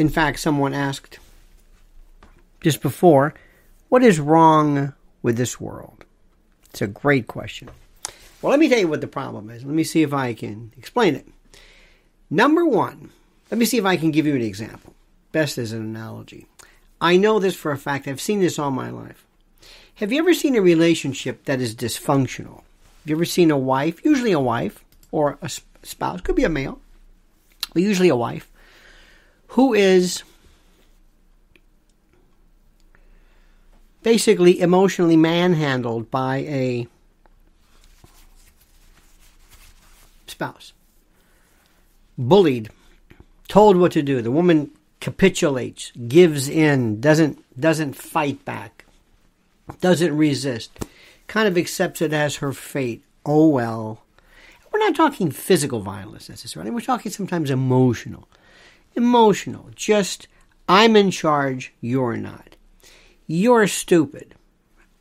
in fact, someone asked just before, what is wrong with this world? It's a great question. Well, let me tell you what the problem is. Let me see if I can explain it. Number one, let me see if I can give you an example. Best as an analogy. I know this for a fact. I've seen this all my life. Have you ever seen a relationship that is dysfunctional? Have you ever seen a wife, usually a wife or a spouse, could be a male, but usually a wife, who is basically emotionally manhandled by a spouse, bullied, told what to do. The woman capitulates, gives in, doesn't doesn't fight back, doesn't resist, kind of accepts it as her fate. Oh well. We're not talking physical violence necessarily. We're talking sometimes emotional. Emotional. Just I'm in charge, you're not. You're stupid.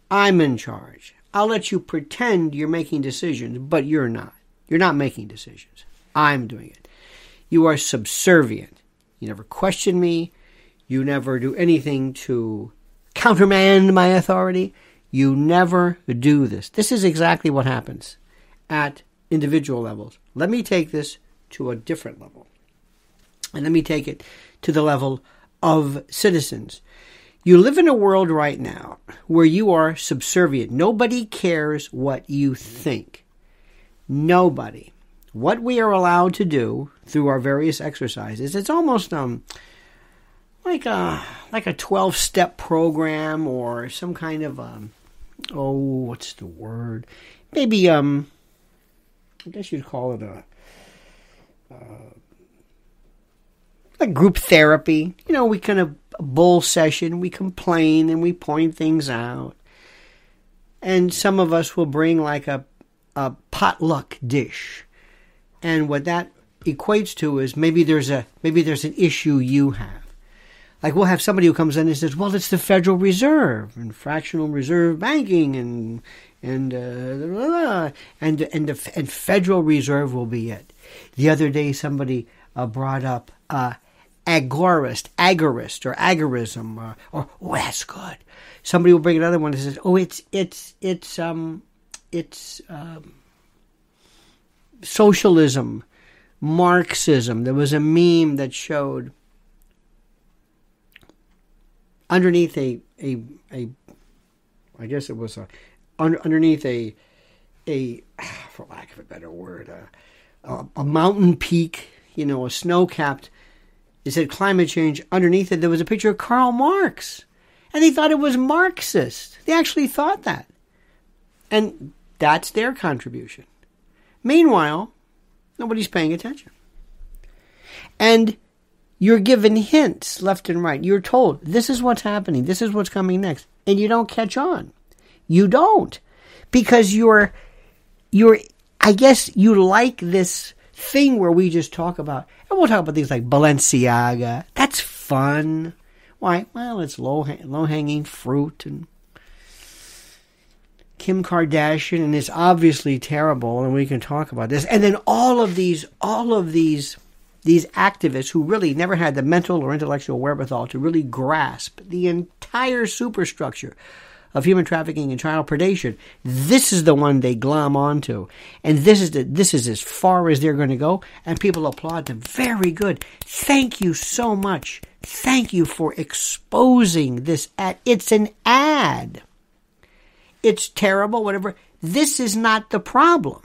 I'm in charge. I'll let you pretend you're making decisions, but you're not. You're not making decisions. I'm doing it. You are subservient. You never question me. You never do anything to countermand my authority. You never do this. This is exactly what happens at individual levels. Let me take this to a different level. And let me take it to the level of citizens. You live in a world right now where you are subservient. Nobody cares what you think. Nobody. What we are allowed to do through our various exercises, it's almost um like a like a 12 step program or some kind of um oh what's the word maybe um i guess you'd call it a uh, like group therapy. You know we kind of bull session. We complain and we point things out. And some of us will bring like a a potluck dish. And what that equates to is maybe there's a maybe there's an issue you have. Like we'll have somebody who comes in and says, "Well, it's the Federal Reserve and fractional reserve banking and and uh, and and the and Federal Reserve will be it." The other day, somebody uh, brought up uh, agorist, agorist, or agorism, or, or oh, that's good. Somebody will bring another one and says, "Oh, it's it's it's um it's um, socialism, Marxism." There was a meme that showed underneath a a a I guess it was a under, underneath a a for lack of a better word a, a, a mountain peak, you know, a snow capped. It said climate change. Underneath it, there was a picture of Karl Marx, and they thought it was Marxist. They actually thought that, and that's their contribution. Meanwhile, nobody's paying attention, and you're given hints left and right. You're told this is what's happening, this is what's coming next, and you don't catch on. You don't because you're you're I guess you like this thing where we just talk about and we'll talk about things like Balenciaga. That's fun. Why? Well, it's low low hanging fruit and Kim Kardashian and it's obviously terrible and we can talk about this. And then all of these all of these these activists who really never had the mental or intellectual wherewithal to really grasp the entire superstructure of human trafficking and child predation, this is the one they glom onto. And this is the, this is as far as they're going to go. And people applaud them. Very good. Thank you so much. Thank you for exposing this ad. It's an ad. It's terrible, whatever. This is not the problem.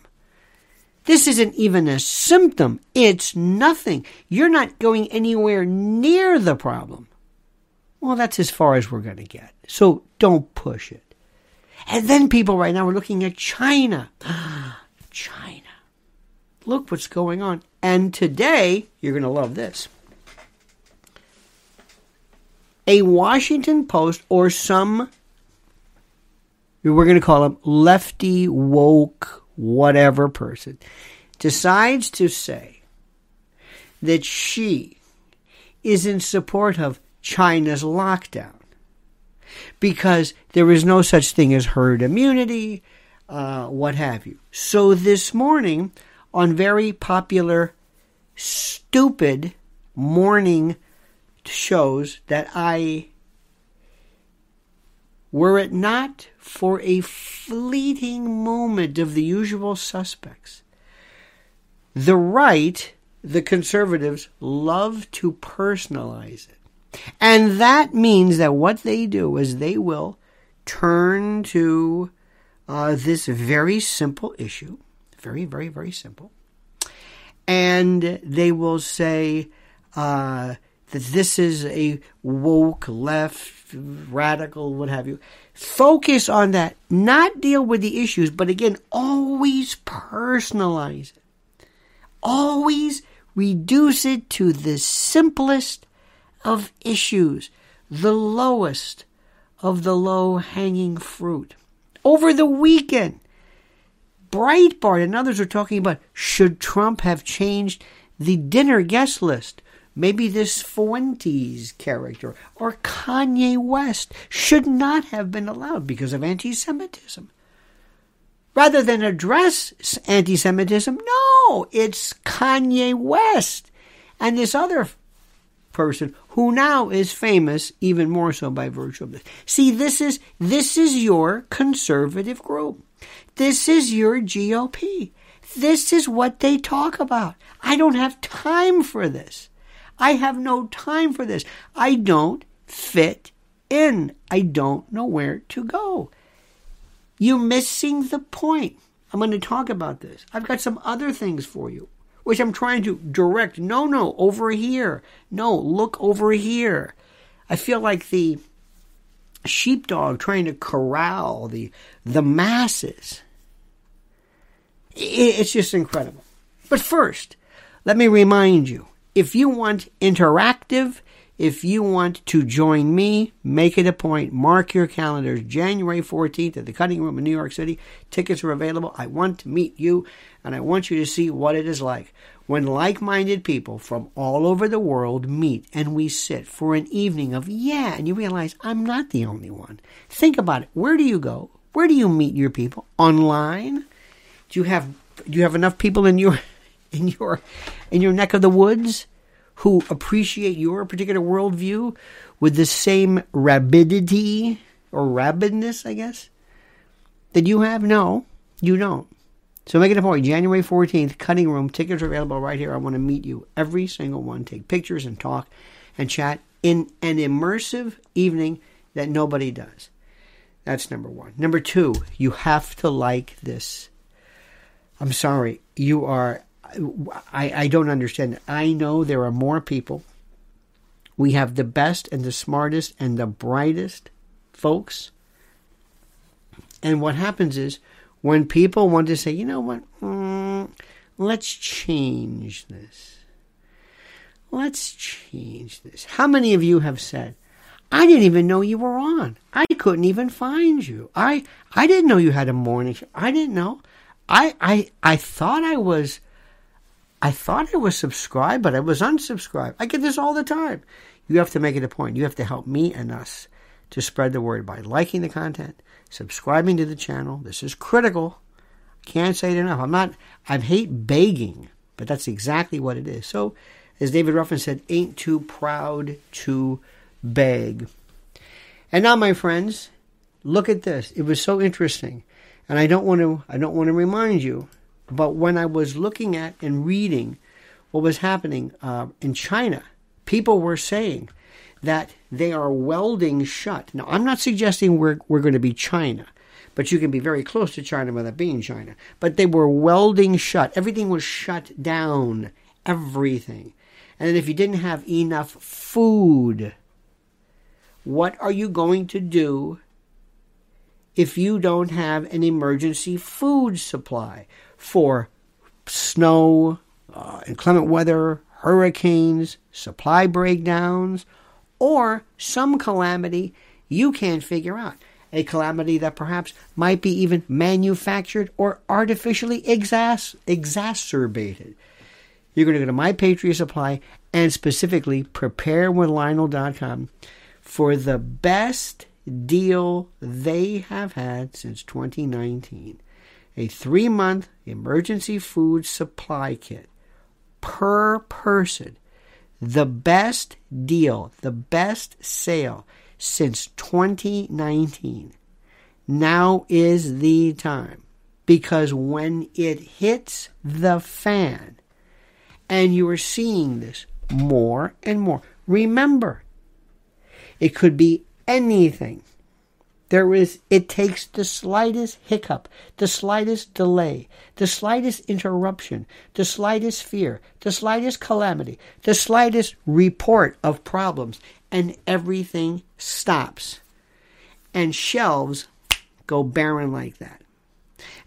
This isn't even a symptom. It's nothing. You're not going anywhere near the problem. Well, that's as far as we're going to get. So don't push it. And then people right now are looking at China. China. Look what's going on. And today, you're going to love this. A Washington Post or some, we're going to call them lefty woke whatever person, decides to say that she is in support of China's lockdown because there is no such thing as herd immunity, uh, what have you. So this morning, on very popular, stupid morning shows that I, were it not for a fleeting moment of the usual suspects, the right, the conservatives, love to personalize it. And that means that what they do is they will turn to uh, this very simple issue, very, very, very simple, and they will say uh, that this is a woke, left, radical, what have you. Focus on that, not deal with the issues, but again, always personalize it. Always reduce it to the simplest of issues, the lowest of the low hanging fruit. Over the weekend, Breitbart and others are talking about should Trump have changed the dinner guest list? Maybe this Fuentes character or Kanye West should not have been allowed because of anti Semitism. Rather than address anti Semitism, no, it's Kanye West and this other person who now is famous even more so by virtue of this. See, this is this is your conservative group. This is your GOP. This is what they talk about. I don't have time for this. I have no time for this. I don't fit in. I don't know where to go. You're missing the point. I'm going to talk about this. I've got some other things for you which I'm trying to direct. No, no, over here. No, look over here. I feel like the sheepdog trying to corral the the masses. It's just incredible. But first, let me remind you, if you want interactive if you want to join me, make it a point. Mark your calendars. January 14th at the Cutting Room in New York City. Tickets are available. I want to meet you, and I want you to see what it is like when like minded people from all over the world meet and we sit for an evening of, yeah, and you realize I'm not the only one. Think about it. Where do you go? Where do you meet your people? Online? Do you have do you have enough people in your in your in your neck of the woods? who appreciate your particular worldview with the same rabidity or rabidness, I guess, that you have? No, you don't. So make it a point. January 14th, Cutting Room. Tickets are available right here. I want to meet you, every single one. Take pictures and talk and chat in an immersive evening that nobody does. That's number one. Number two, you have to like this. I'm sorry, you are I, I don't understand. I know there are more people. We have the best and the smartest and the brightest folks. And what happens is when people want to say, you know what, mm, let's change this. Let's change this. How many of you have said, I didn't even know you were on. I couldn't even find you. I I didn't know you had a morning show. I didn't know. I I I thought I was I thought I was subscribed, but I was unsubscribed. I get this all the time. You have to make it a point. You have to help me and us to spread the word by liking the content, subscribing to the channel. This is critical. Can't say it enough. I'm not, I hate begging, but that's exactly what it is. So, as David Ruffin said, ain't too proud to beg. And now, my friends, look at this. It was so interesting. And I don't want to, I don't want to remind you but when I was looking at and reading what was happening uh, in China, people were saying that they are welding shut. Now, I'm not suggesting we're, we're going to be China, but you can be very close to China without being China. But they were welding shut. Everything was shut down. Everything. And if you didn't have enough food, what are you going to do if you don't have an emergency food supply? for snow, uh, inclement weather, hurricanes, supply breakdowns, or some calamity you can't figure out. A calamity that perhaps might be even manufactured or artificially exas- exacerbated. You're going to go to My Patriot Supply and specifically preparewithlionel.com for the best deal they have had since 2019 a three month emergency food supply kit per person the best deal, the best sale since 2019. Now is the time because when it hits the fan, and you are seeing this more and more, remember, it could be anything. There is, it takes the slightest hiccup, the slightest delay, the slightest interruption, the slightest fear, the slightest calamity, the slightest report of problems, and everything stops. And shelves go barren like that.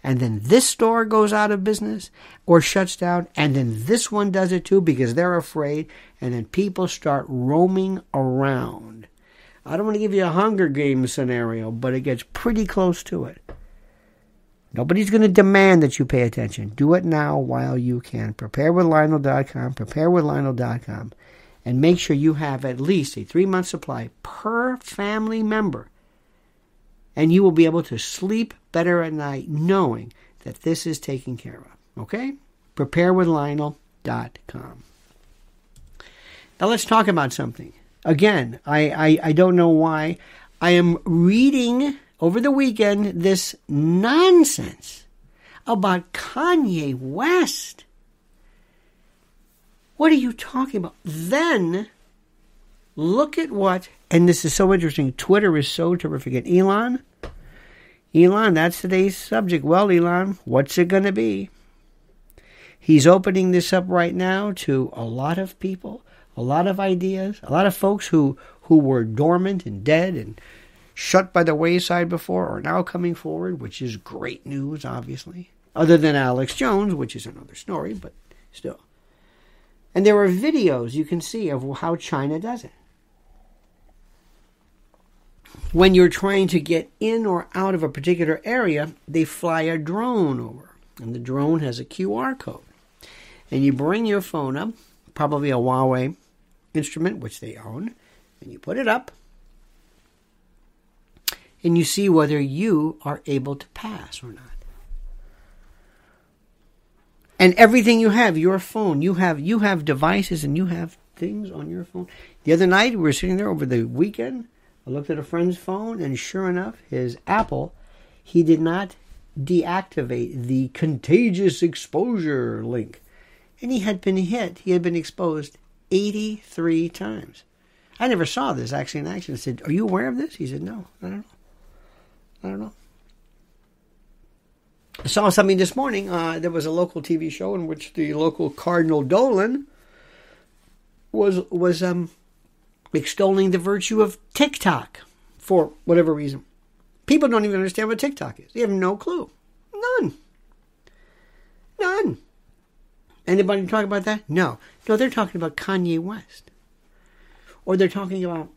And then this store goes out of business or shuts down, and then this one does it too because they're afraid, and then people start roaming around I don't want to give you a Hunger Games scenario, but it gets pretty close to it. Nobody's going to demand that you pay attention. Do it now while you can. Preparewithlionel.com, preparewithlionel.com, and make sure you have at least a three month supply per family member. And you will be able to sleep better at night knowing that this is taken care of. Okay? Preparewithlionel.com. Now let's talk about something. Again, I, I, I don't know why. I am reading over the weekend this nonsense about Kanye West. What are you talking about? Then look at what, and this is so interesting. Twitter is so terrific. And Elon, Elon, that's today's subject. Well, Elon, what's it going to be? He's opening this up right now to a lot of people a lot of ideas, a lot of folks who, who were dormant and dead and shut by the wayside before are now coming forward, which is great news, obviously. Other than Alex Jones, which is another story, but still. And there are videos you can see of how China does it. When you're trying to get in or out of a particular area, they fly a drone over, and the drone has a QR code. And you bring your phone up, probably a Huawei instrument, which they own, and you put it up, and you see whether you are able to pass or not. And everything you have, your phone, you have you have devices and you have things on your phone. The other night we were sitting there over the weekend. I looked at a friend's phone, and sure enough, his Apple, he did not deactivate the contagious exposure link. And he had been hit, he had been exposed 83 times. I never saw this actually in action. I said, Are you aware of this? He said, No, I don't know. I don't know. I saw something this morning. Uh, there was a local TV show in which the local Cardinal Dolan was was um, extolling the virtue of TikTok for whatever reason. People don't even understand what TikTok is. They have no clue. None. None. Anybody talk about that? No. No, they're talking about Kanye West. Or they're talking about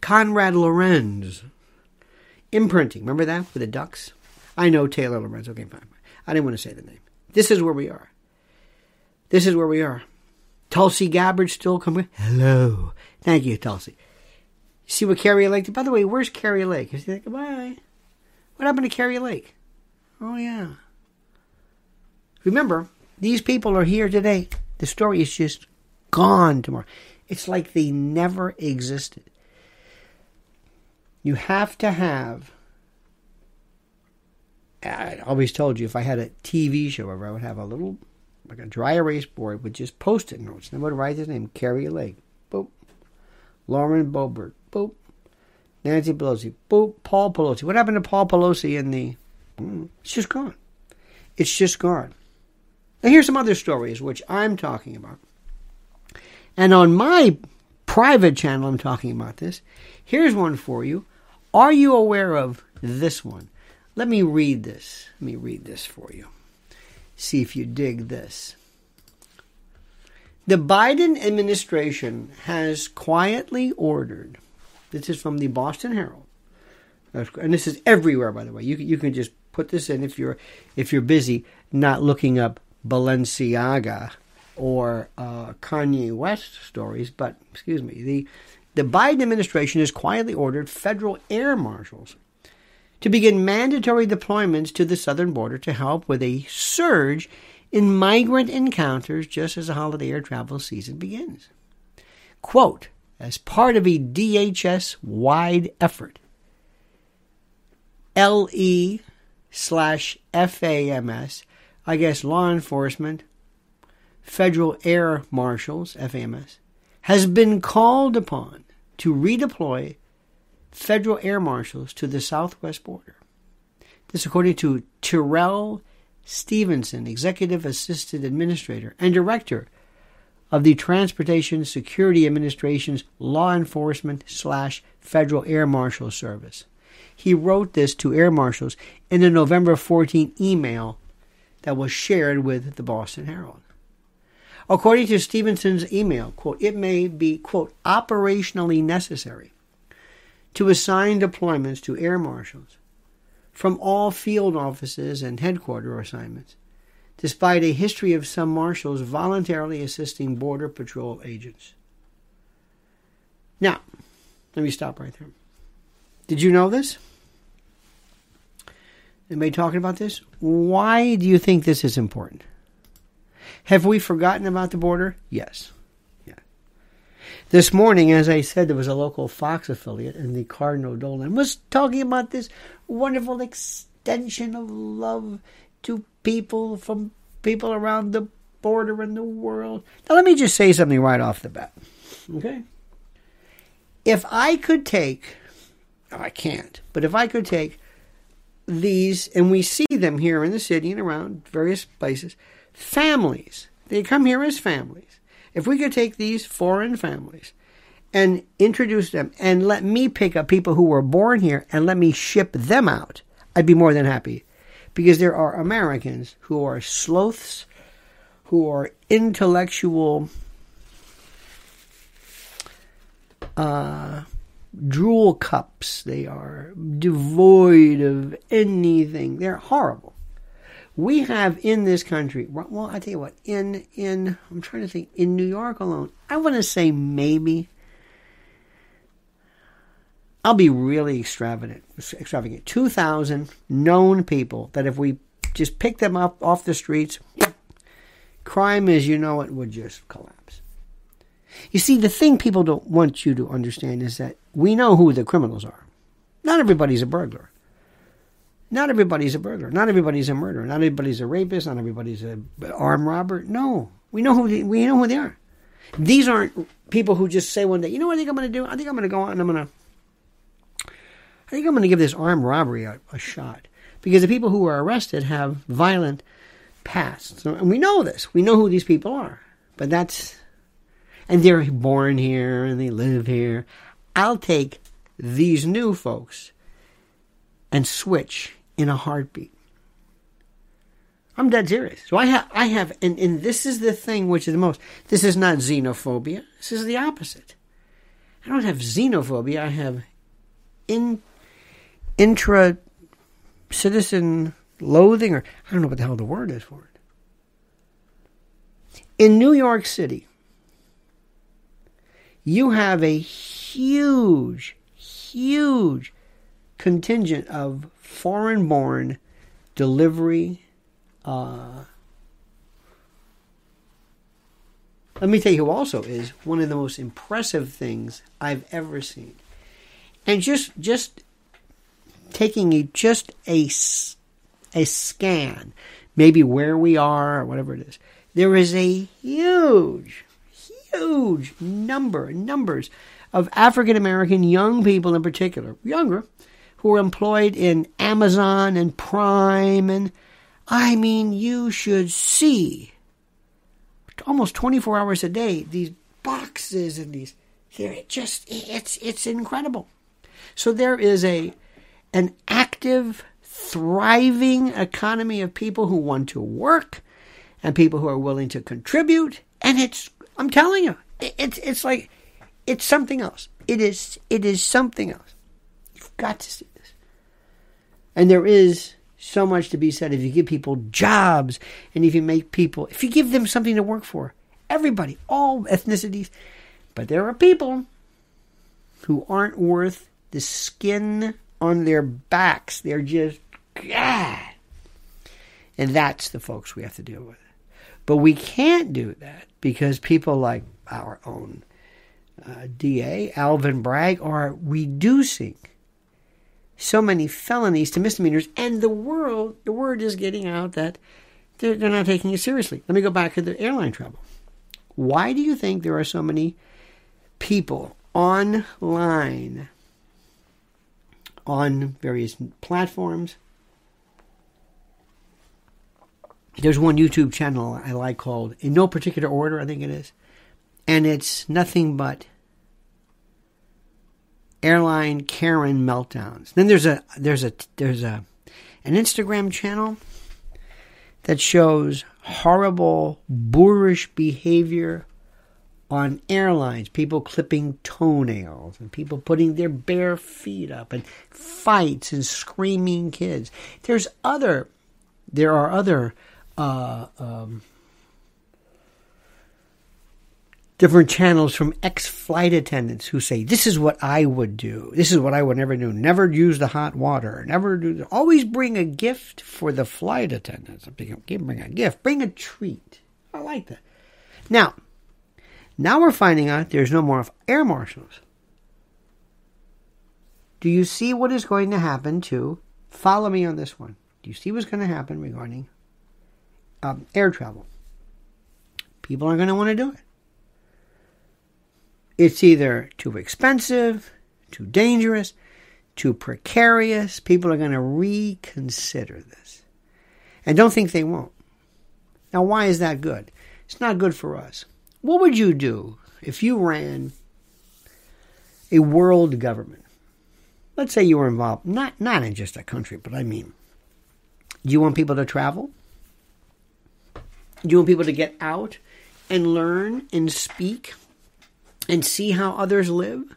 Konrad Lorenz imprinting. Remember that with the ducks? I know Taylor Lorenz. Okay, fine. I didn't want to say the name. This is where we are. This is where we are. Tulsi Gabbard still coming. Hello. Thank you, Tulsi. See what Kari Lake did? By the way, where's Kari Lake? Is he like, goodbye? What happened to Kari Lake? Oh, yeah. Remember, these people are here today. The story is just gone tomorrow. It's like they never existed. You have to have. I always told you if I had a TV show where I would have a little, like a dry erase board with just post it notes. And I would write his name, Kari Lake. Boop. Lauren Boebert. Boop. Nancy Pelosi. Boop. Paul Pelosi. What happened to Paul Pelosi in the. Mm, it's just gone. It's just gone. Here's some other stories which I'm talking about. And on my private channel, I'm talking about this. Here's one for you. Are you aware of this one? Let me read this. Let me read this for you. See if you dig this. The Biden administration has quietly ordered, this is from the Boston Herald, and this is everywhere, by the way. You, you can just put this in if you're if you're busy not looking up Balenciaga or uh, Kanye West stories, but excuse me, the the Biden administration has quietly ordered federal air marshals to begin mandatory deployments to the southern border to help with a surge in migrant encounters just as the holiday air travel season begins. Quote, as part of a DHS wide effort, LE slash FAMS, I guess law enforcement, federal air marshals, FAMS, has been called upon to redeploy federal air marshals to the southwest border. This, according to Tyrell Stevenson, Executive Assistant Administrator and Director of the Transportation Security Administration's Law Enforcement slash Federal Air Marshal Service. He wrote this to air marshals in a November 14 email that was shared with the Boston Herald. According to Stevenson's email, quote, it may be, quote, operationally necessary to assign deployments to air marshals from all field offices and headquarter assignments, despite a history of some marshals voluntarily assisting Border Patrol agents. Now, let me stop right there. Did you know this? Anybody talking about this? Why do you think this is important? Have we forgotten about the border? Yes. Yeah. This morning, as I said, there was a local Fox affiliate, and the Cardinal Dolan was talking about this wonderful extension of love to people from people around the border in the world. Now, let me just say something right off the bat. Okay? If I could take, oh, I can't, but if I could take these, and we see them here in the city and around various places, families, they come here as families. If we could take these foreign families and introduce them and let me pick up people who were born here and let me ship them out, I'd be more than happy. Because there are Americans who are sloths, who are intellectual uh, drool cups. They are devoid of anything. They're horrible. We have in this country, well, I tell you what, in in I'm trying to think, in New York alone, I want to say maybe. I'll be really extravagant. Extravagant. Two thousand known people that if we just pick them up off the streets, crime, as you know it, would just collapse. You see, the thing people don't want you to understand is that we know who the criminals are. Not everybody's a burglar. Not everybody's a burglar. Not everybody's a murderer. Not everybody's a rapist. Not everybody's a armed robber. No, we know who they, we know who they are. These aren't people who just say one day, you know what I think I'm going to do? I think I'm going to go out and I'm going to. I think I'm going to give this armed robbery a, a shot because the people who are arrested have violent pasts, and we know this. We know who these people are, but that's and they're born here and they live here. I'll take these new folks and switch in a heartbeat. I'm dead serious. So I have, I have, and, and this is the thing which is the most. This is not xenophobia. This is the opposite. I don't have xenophobia. I have in, intra citizen loathing, or I don't know what the hell the word is for it. In New York City, you have a huge, huge contingent of foreign born delivery. Uh, let me tell you also is one of the most impressive things I've ever seen. And just just taking a just a a scan, maybe where we are or whatever it is. There is a huge huge number, numbers of African American young people in particular, younger, who are employed in Amazon and Prime. And I mean, you should see almost 24 hours a day these boxes and these. Here, it just, it's, it's incredible. So there is a, an active, thriving economy of people who want to work and people who are willing to contribute. And it's I'm telling you, it's it's like it's something else. It is it is something else. You've got to see this. And there is so much to be said if you give people jobs and if you make people if you give them something to work for. Everybody, all ethnicities. But there are people who aren't worth the skin on their backs. They're just God. And that's the folks we have to deal with. But we can't do that because people like our own uh, DA, Alvin Bragg, are reducing so many felonies to misdemeanors, and the world, the word is getting out that they're, they're not taking it seriously. Let me go back to the airline travel. Why do you think there are so many people online on various platforms? There's one YouTube channel I like called, in no particular order, I think it is, and it's nothing but airline Karen meltdowns. Then there's a there's a there's a an Instagram channel that shows horrible boorish behavior on airlines, people clipping toenails and people putting their bare feet up and fights and screaming kids. There's other there are other uh, um, different channels from ex flight attendants who say, This is what I would do. This is what I would never do. Never use the hot water. Never do. Always bring a gift for the flight attendants. Bring a gift. Bring a treat. I like that. Now, now we're finding out there's no more air marshals. Do you see what is going to happen to? Follow me on this one. Do you see what's going to happen regarding um, air travel? People aren't going to want to do it. It's either too expensive, too dangerous, too precarious. People are going to reconsider this. And don't think they won't. Now, why is that good? It's not good for us. What would you do if you ran a world government? Let's say you were involved, not, not in just a country, but I mean, do you want people to travel? Do you want people to get out and learn and speak and see how others live,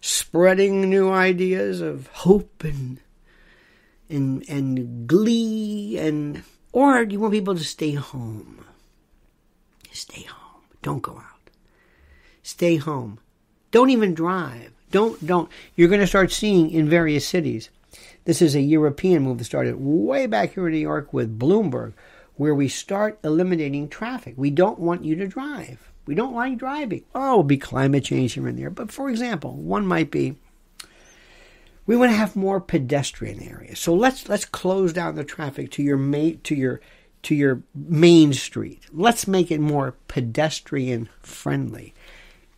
spreading new ideas of hope and and and glee and or do you want people to stay home? Stay home. Don't go out. Stay home. Don't even drive. Don't don't you're going to start seeing in various cities. This is a European move that started way back here in New York with Bloomberg where we start eliminating traffic. We don't want you to drive. We don't like driving. Oh, it'll be climate change here and there. But for example, one might be we want to have more pedestrian areas. So let's let's close down the traffic to your main to your to your main street. Let's make it more pedestrian friendly.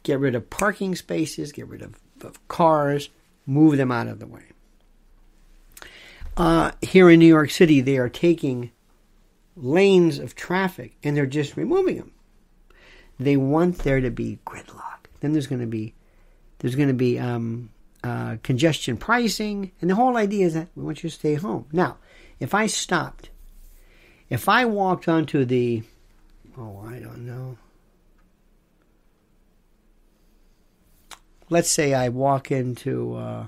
Get rid of parking spaces, get rid of, of cars, move them out of the way. Uh, here in New York City, they are taking lanes of traffic and they're just removing them. They want there to be gridlock. Then there's going to be there's going to be um, uh, congestion pricing, and the whole idea is that we want you to stay home. Now, if I stopped, if I walked onto the, oh, I don't know. Let's say I walk into uh,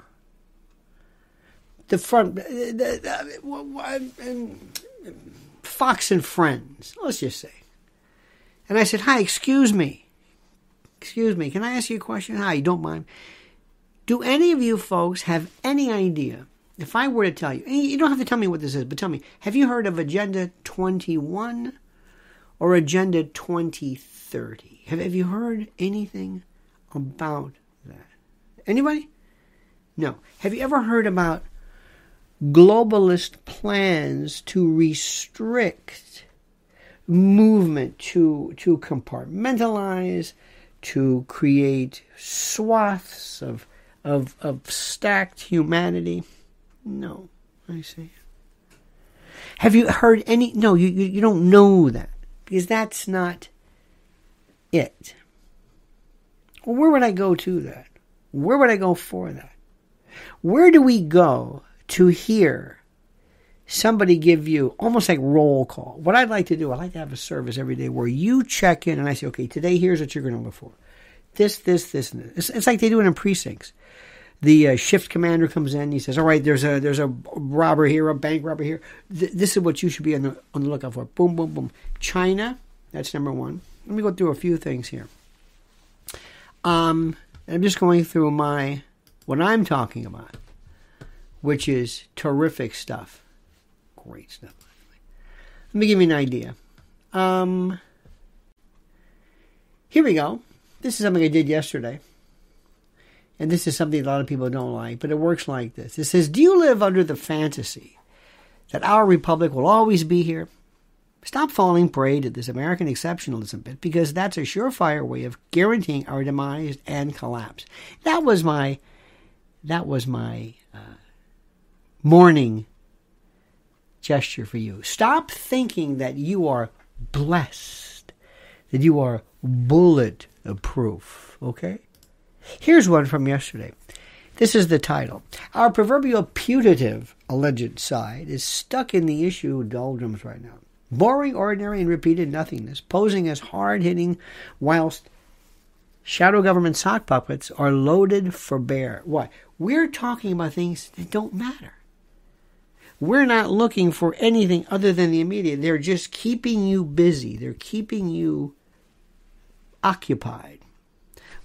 the front, uh, uh, Fox and Friends. Let's just say and I said, Hi, excuse me. Excuse me, can I ask you a question? Hi, you don't mind. Do any of you folks have any idea? If I were to tell you, you don't have to tell me what this is, but tell me, have you heard of Agenda 21 or Agenda 2030? Have, have you heard anything about that? Anybody? No. Have you ever heard about globalist plans to restrict movement to to compartmentalize, to create swaths of of of stacked humanity. No, I see. Have you heard any? No, you, you, you don't know that because that's not it. Where would I go to that? Where would I go for that? Where do we go to hear somebody give you almost like roll call. What I'd like to do, I like to have a service every day where you check in and I say, okay, today here's what you're going to look for. This, this, this, and this. It's, like they do it in precincts. The uh, shift commander comes in. He says, "All right, there's a there's a robber here, a bank robber here. Th- this is what you should be on the on the lookout for." Boom, boom, boom. China, that's number one. Let me go through a few things here. Um, I'm just going through my what I'm talking about, which is terrific stuff great stuff. Let me give you an idea. Um, here we go. This is something I did yesterday. And this is something a lot of people don't like, but it works like this. It says, Do you live under the fantasy that our republic will always be here? Stop falling prey to this American exceptionalism bit because that's a surefire way of guaranteeing our demise and collapse. That was my that was my uh, morning gesture for you. Stop thinking that you are blessed, that you are bulletproof. Okay? Here's one from yesterday. This is the title. Our proverbial putative alleged side is stuck in the issue doldrums right now. Boring, ordinary, and repeated nothingness, posing as hard hitting, whilst shadow government sock puppets are loaded for bear. What? We're talking about things that don't matter. We're not looking for anything other than the immediate. They're just keeping you busy. They're keeping you occupied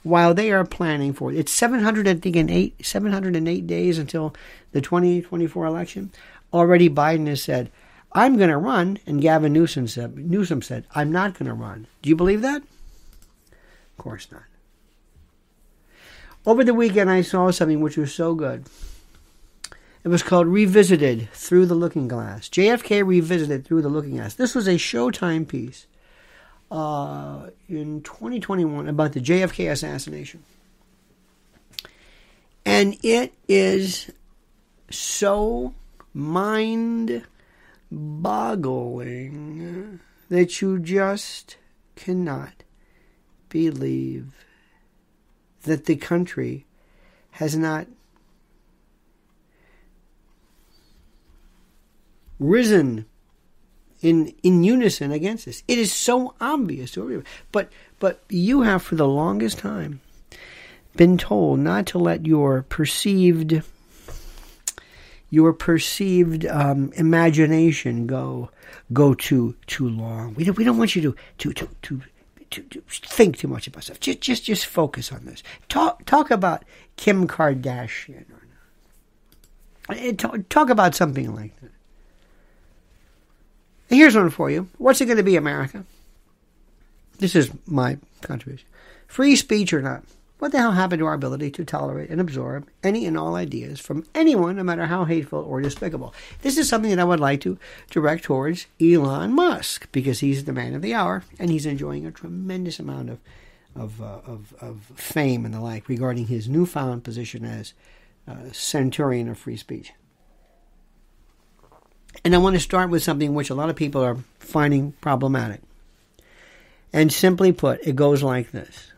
while they are planning for it. It's 708, 708 days until the 2024 election. Already Biden has said, I'm going to run, and Gavin Newsom said, Newsom said, I'm not going to run. Do you believe that? Of course not. Over the weekend, I saw something which was so good. It was called Revisited Through the Looking Glass. JFK Revisited Through the Looking Glass. This was a Showtime piece uh, in 2021 about the JFK assassination. And it is so mind boggling that you just cannot believe that the country has not risen in in unison against this. It is so obvious to everyone. But but you have for the longest time been told not to let your perceived your perceived um, imagination go go too too long. We don't we don't want you to to to to, to, to think too much about stuff. Just just just focus on this. Talk talk about Kim Kardashian or. Talk, talk about something like that. Here's one for you. What's it going to be, America? This is my contribution. Free speech or not? What the hell happened to our ability to tolerate and absorb any and all ideas from anyone, no matter how hateful or despicable? This is something that I would like to direct towards Elon Musk because he's the man of the hour and he's enjoying a tremendous amount of of, uh, of, of fame and the like regarding his newfound position as uh, centurion of free speech. And I want to start with something which a lot of people are finding problematic. And simply put, it goes like this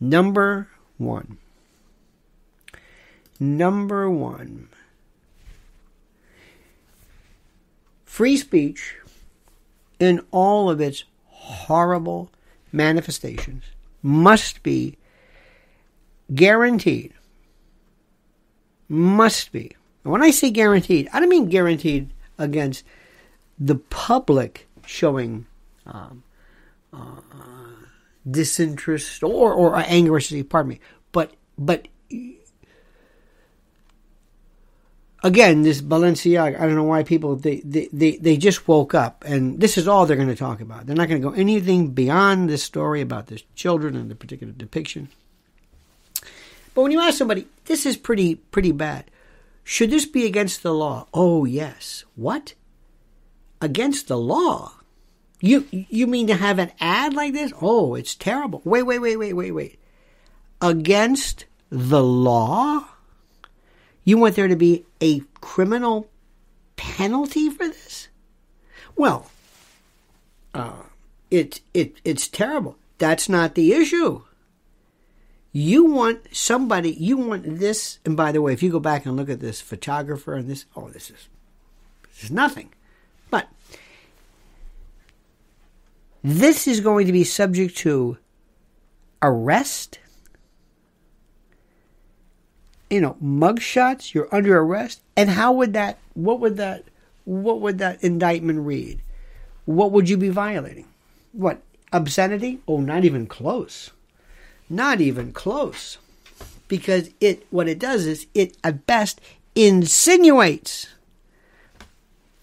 Number one. Number one. Free speech, in all of its horrible manifestations, must be guaranteed. Must be. And when I say guaranteed, I don't mean guaranteed against the public showing um, uh, disinterest or or anger, pardon me. But but again, this Balenciaga, I don't know why people they, they, they, they just woke up and this is all they're going to talk about. They're not going to go anything beyond this story about the children and the particular depiction. But when you ask somebody, this is pretty pretty bad. Should this be against the law? Oh, yes. What? Against the law? You you mean to have an ad like this? Oh, it's terrible. Wait, wait, wait, wait, wait, wait. Against the law? You want there to be a criminal penalty for this? Well, uh, it it it's terrible. That's not the issue. You want somebody, you want this, and by the way, if you go back and look at this photographer and this, oh, this is, this is nothing. But this is going to be subject to arrest, you know, mugshots, you're under arrest. And how would that, what would that, what would that indictment read? What would you be violating? What, obscenity? Oh, not even close. Not even close. Because it what it does is it at best insinuates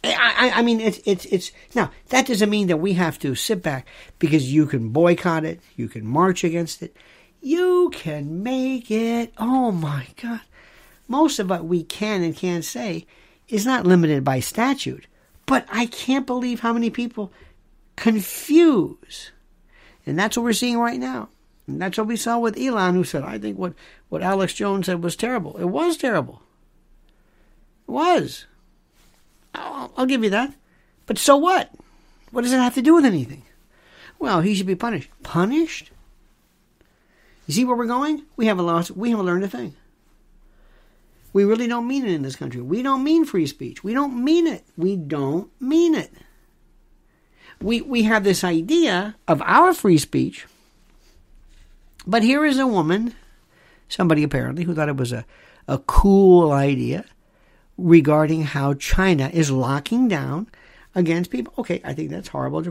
I, I mean, it's it's it's now that doesn't mean that we have to sit back because you can boycott it, you can march against it, you can make it. Oh my God, most of what we can and can't say is not limited by statute. But I can't believe how many people confuse, and that's what we're seeing right now. And that's what we saw with Elon, who said, "I think what what Alex Jones said was terrible. It was terrible. It was." I'll, I'll give you that. But so what? What does it have to do with anything? Well, he should be punished. Punished? You see where we're going? We haven't lost. We haven't learned a thing. We really don't mean it in this country. We don't mean free speech. We don't mean it. We don't mean it. We we have this idea of our free speech. But here is a woman, somebody apparently who thought it was a, a cool idea regarding how China is locking down against people. Okay, I think that's horrible.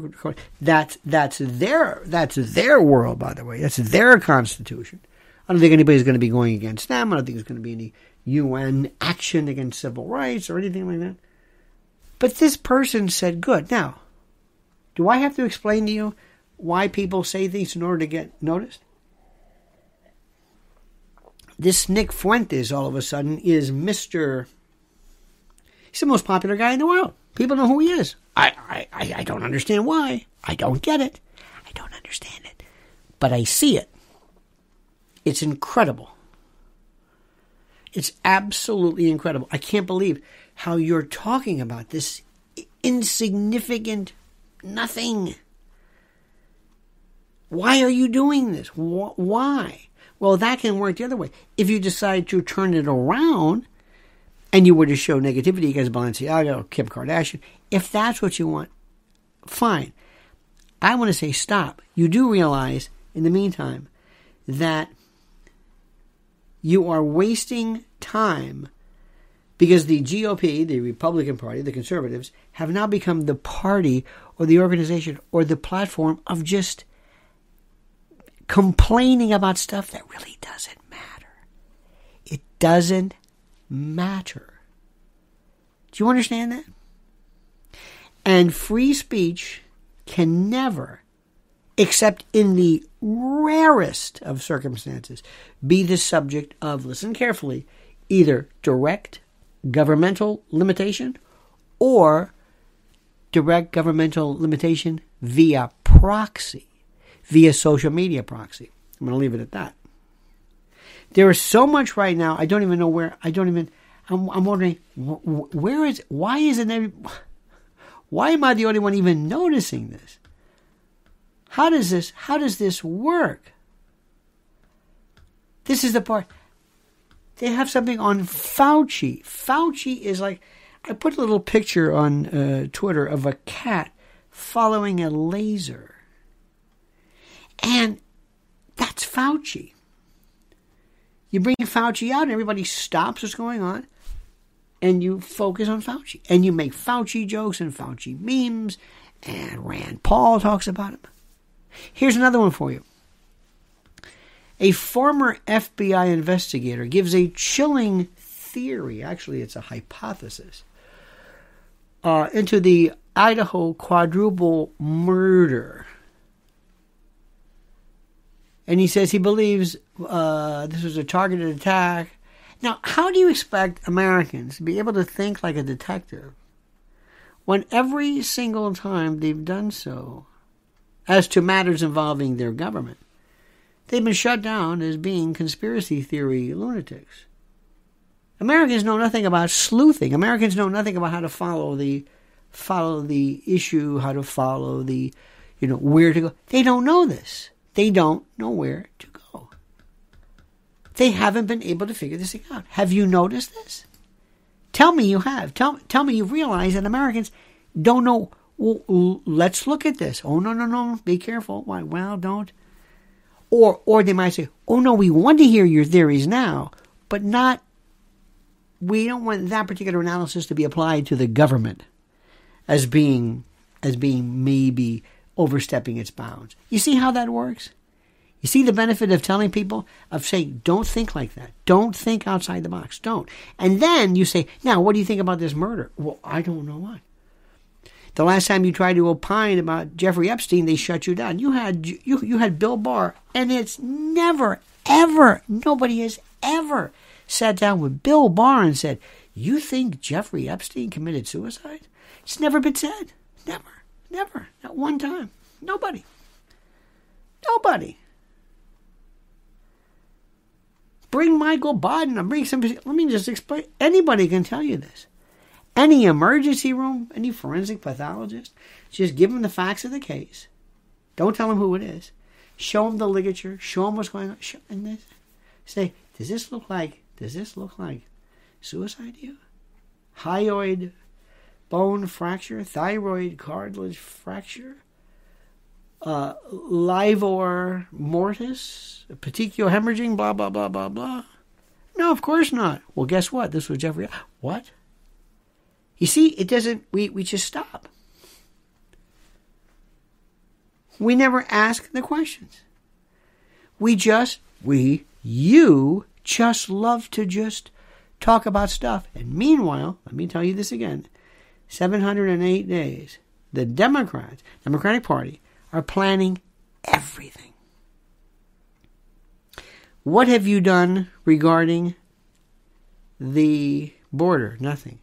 That's that's their that's their world, by the way. That's their constitution. I don't think anybody's going to be going against them. I don't think there's going to be any UN action against civil rights or anything like that. But this person said, "Good." Now, do I have to explain to you why people say things in order to get noticed? This Nick Fuentes all of a sudden is Mister He's the most popular guy in the world. People know who he is. I, I, I don't understand why. I don't get it. I don't understand it. But I see it. It's incredible. It's absolutely incredible. I can't believe how you're talking about this insignificant nothing. Why are you doing this? Why? Well, that can work the other way. If you decide to turn it around and you were to show negativity against Balenciaga or Kim Kardashian, if that's what you want, fine. I want to say stop. You do realize, in the meantime, that you are wasting time because the GOP, the Republican Party, the conservatives, have now become the party or the organization or the platform of just complaining about stuff that really doesn't matter. It doesn't matter. Do you understand that? And free speech can never, except in the rarest of circumstances, be the subject of, listen carefully, either direct governmental limitation or direct governmental limitation via proxy, via social media proxy. I'm going to leave it at that. There is so much right now. I don't even know where. I don't even. I'm, I'm wondering where is. Why isn't every? Why am I the only one even noticing this? How does this? How does this work? This is the part. They have something on Fauci. Fauci is like. I put a little picture on uh, Twitter of a cat following a laser. And that's Fauci. You bring Fauci out, and everybody stops what's going on, and you focus on Fauci. And you make Fauci jokes and Fauci memes, and Rand Paul talks about him. Here's another one for you. A former FBI investigator gives a chilling theory, actually, it's a hypothesis, uh, into the Idaho quadruple murder and he says he believes uh, this was a targeted attack. Now, how do you expect Americans to be able to think like a detective when every single time they've done so, as to matters involving their government, they've been shut down as being conspiracy theory lunatics? Americans know nothing about sleuthing. Americans know nothing about how to follow the follow the issue, how to follow the, you know, where to go. They don't know this. They don't know where to go. They haven't been able to figure this thing out. Have you noticed this? Tell me you have. Tell, tell me you've realized that Americans don't know. Well, let's look at this. Oh, no, no, no. Be careful. Why? Well, don't. Or, or they might say, oh, no, we want to hear your theories now, but not, we don't want that particular analysis to be applied to the government as being, as being maybe overstepping its bounds. You see how that works? You see the benefit of telling people, of saying, don't think like that. Don't think outside the box. Don't. And then you say, now, what do you think about this murder? Well, I don't know why. The last time you tried to opine about Jeffrey Epstein, they shut you down. You had you you had Bill Barr, and it's never ever nobody has ever sat down with Bill Barr and said, "You think Jeffrey Epstein committed suicide?" It's never been said. Never, never, not one time. Nobody. Nobody. Bring Michael Baden or bring somebody. Let me just explain. Anybody can tell you this. Any emergency room, any forensic pathologist, just give them the facts of the case. Don't tell them who it is. Show them the ligature. Show them what's going on. Show, and this, say, does this look like? Does this look like suicide you? Hyoid bone fracture, thyroid cartilage fracture, uh, livor mortis, petechial hemorrhaging, blah, blah, blah, blah, blah. No, of course not. Well, guess what? This was Jeffrey. What? You see, it doesn't, we, we just stop. We never ask the questions. We just, we, you just love to just talk about stuff. And meanwhile, let me tell you this again 708 days, the Democrats, Democratic Party, are planning everything. What have you done regarding the border? Nothing.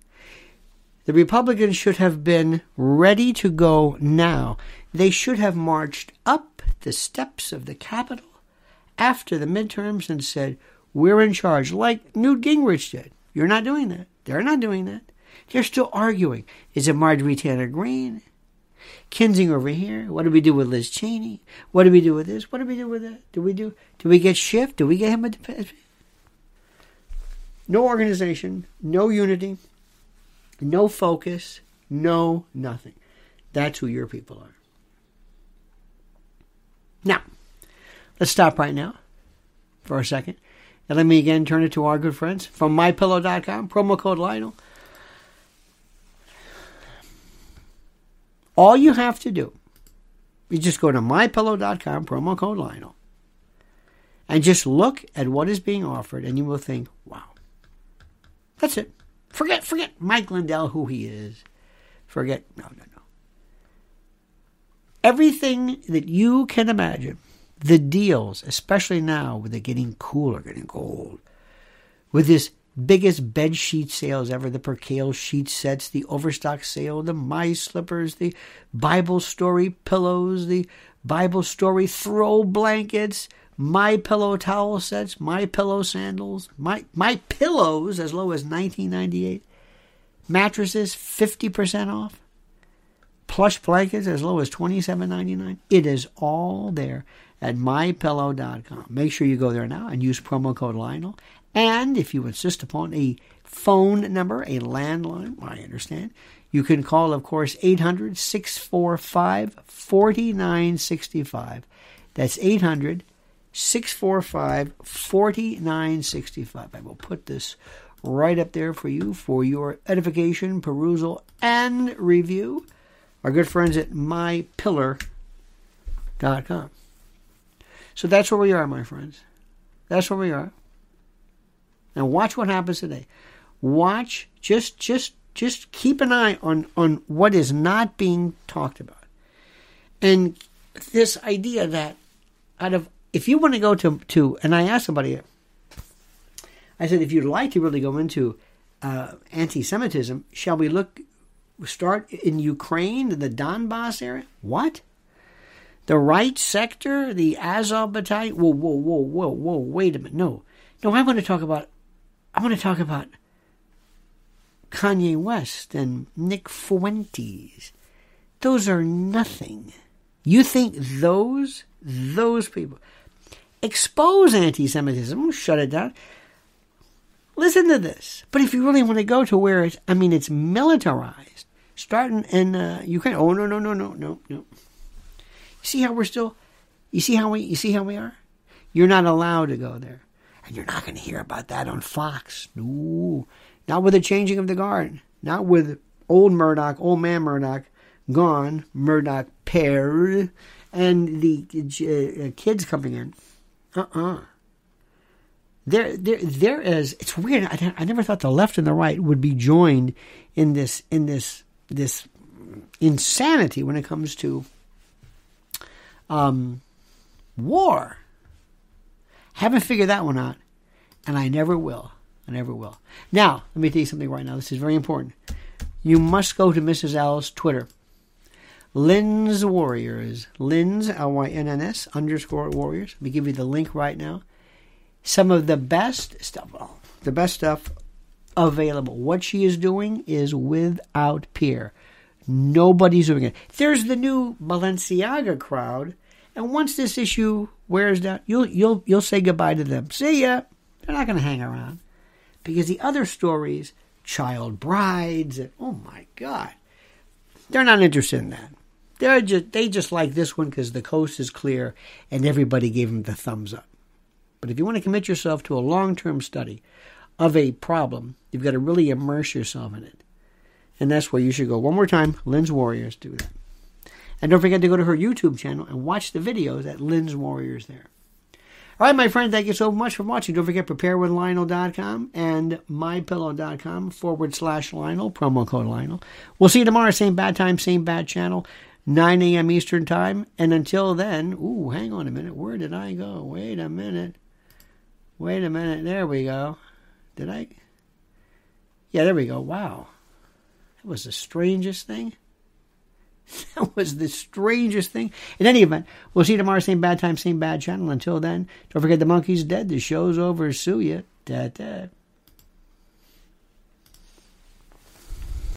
The Republicans should have been ready to go now. They should have marched up the steps of the Capitol after the midterms and said, We're in charge, like Newt Gingrich did. You're not doing that. They're not doing that. They're still arguing. Is it Marjorie Taylor Greene? Kinzinger over here. What do we do with Liz Cheney? What do we do with this? What do we do with that? Do we do? Do we get Schiff? Do we get him a? No organization, no unity, no focus, no nothing. That's who your people are. Now, let's stop right now for a second. And let me again turn it to our good friends from mypillow.com, promo code Lionel. All you have to do is just go to mypillow.com, promo code Lionel, and just look at what is being offered, and you will think, wow. That's it. Forget, forget Mike Lindell, who he is. Forget, no, no, no. Everything that you can imagine, the deals, especially now with it getting cooler, getting cold, with this biggest bed sheet sales ever the percale sheet sets, the overstock sale, the my slippers, the Bible story pillows, the Bible story throw blankets, my pillow towel sets, my pillow sandals, my my pillows as low as 1998, mattresses 50% off, plush blankets as low as 27.99. It is all there at mypillow.com. Make sure you go there now and use promo code Lionel and if you insist upon a phone number, a landline, I understand, you can call, of course, 800 645 4965. That's 800 645 4965. I will put this right up there for you for your edification, perusal, and review. Our good friends at mypillow.com. So that's where we are, my friends. That's where we are. Now watch what happens today. Watch just just just keep an eye on on what is not being talked about. And this idea that out of if you want to go to to and I asked somebody I said if you'd like to really go into uh, anti-Semitism, shall we look start in Ukraine, in the Donbass area? What? The right sector, the Azov battalion? Whoa, whoa, whoa, whoa, whoa! Wait a minute. No, no. I want to talk about I want to talk about Kanye West and Nick Fuentes. Those are nothing. You think those, those people expose anti Semitism, shut it down. Listen to this. But if you really want to go to where it's, I mean, it's militarized, starting in uh, Ukraine. Oh, no, no, no, no, no, no. You see how we're still, you see how we, you see how we are? You're not allowed to go there. And you're not going to hear about that on Fox. No. Not with the changing of the guard. Not with old Murdoch, old man Murdoch, gone, Murdoch père, and the uh, kids coming in. Uh-uh. There, there, there is. It's weird. I, I never thought the left and the right would be joined in this, in this, this insanity when it comes to um, war. Haven't figured that one out, and I never will. I never will. Now, let me tell you something right now. This is very important. You must go to Mrs. L's Twitter. Lynn's Warriors. Lynn's, L Y N N S underscore Warriors. Let me give you the link right now. Some of the best stuff, well, the best stuff available. What she is doing is without peer. Nobody's doing it. There's the new Balenciaga crowd, and once this issue wears down, you'll you'll you'll say goodbye to them. See ya. They're not going to hang around because the other stories, child brides, and oh my god, they're not interested in that. They're just they just like this one because the coast is clear and everybody gave them the thumbs up. But if you want to commit yourself to a long term study of a problem, you've got to really immerse yourself in it. And that's where you should go. One more time, Lynn's Warriors do that. And don't forget to go to her YouTube channel and watch the videos at Lynn's Warriors there. All right, my friend, thank you so much for watching. Don't forget preparewithlionel.com and mypillow.com forward slash Lionel, promo code Lionel. We'll see you tomorrow, same bad time, same bad channel, 9 a.m. Eastern Time. And until then, ooh, hang on a minute. Where did I go? Wait a minute. Wait a minute. There we go. Did I? Yeah, there we go. Wow. That was the strangest thing. That was the strangest thing. In any event, we'll see you tomorrow, same bad time, same bad channel. Until then, don't forget the monkey's dead. The show's over. Sue ya. Da da.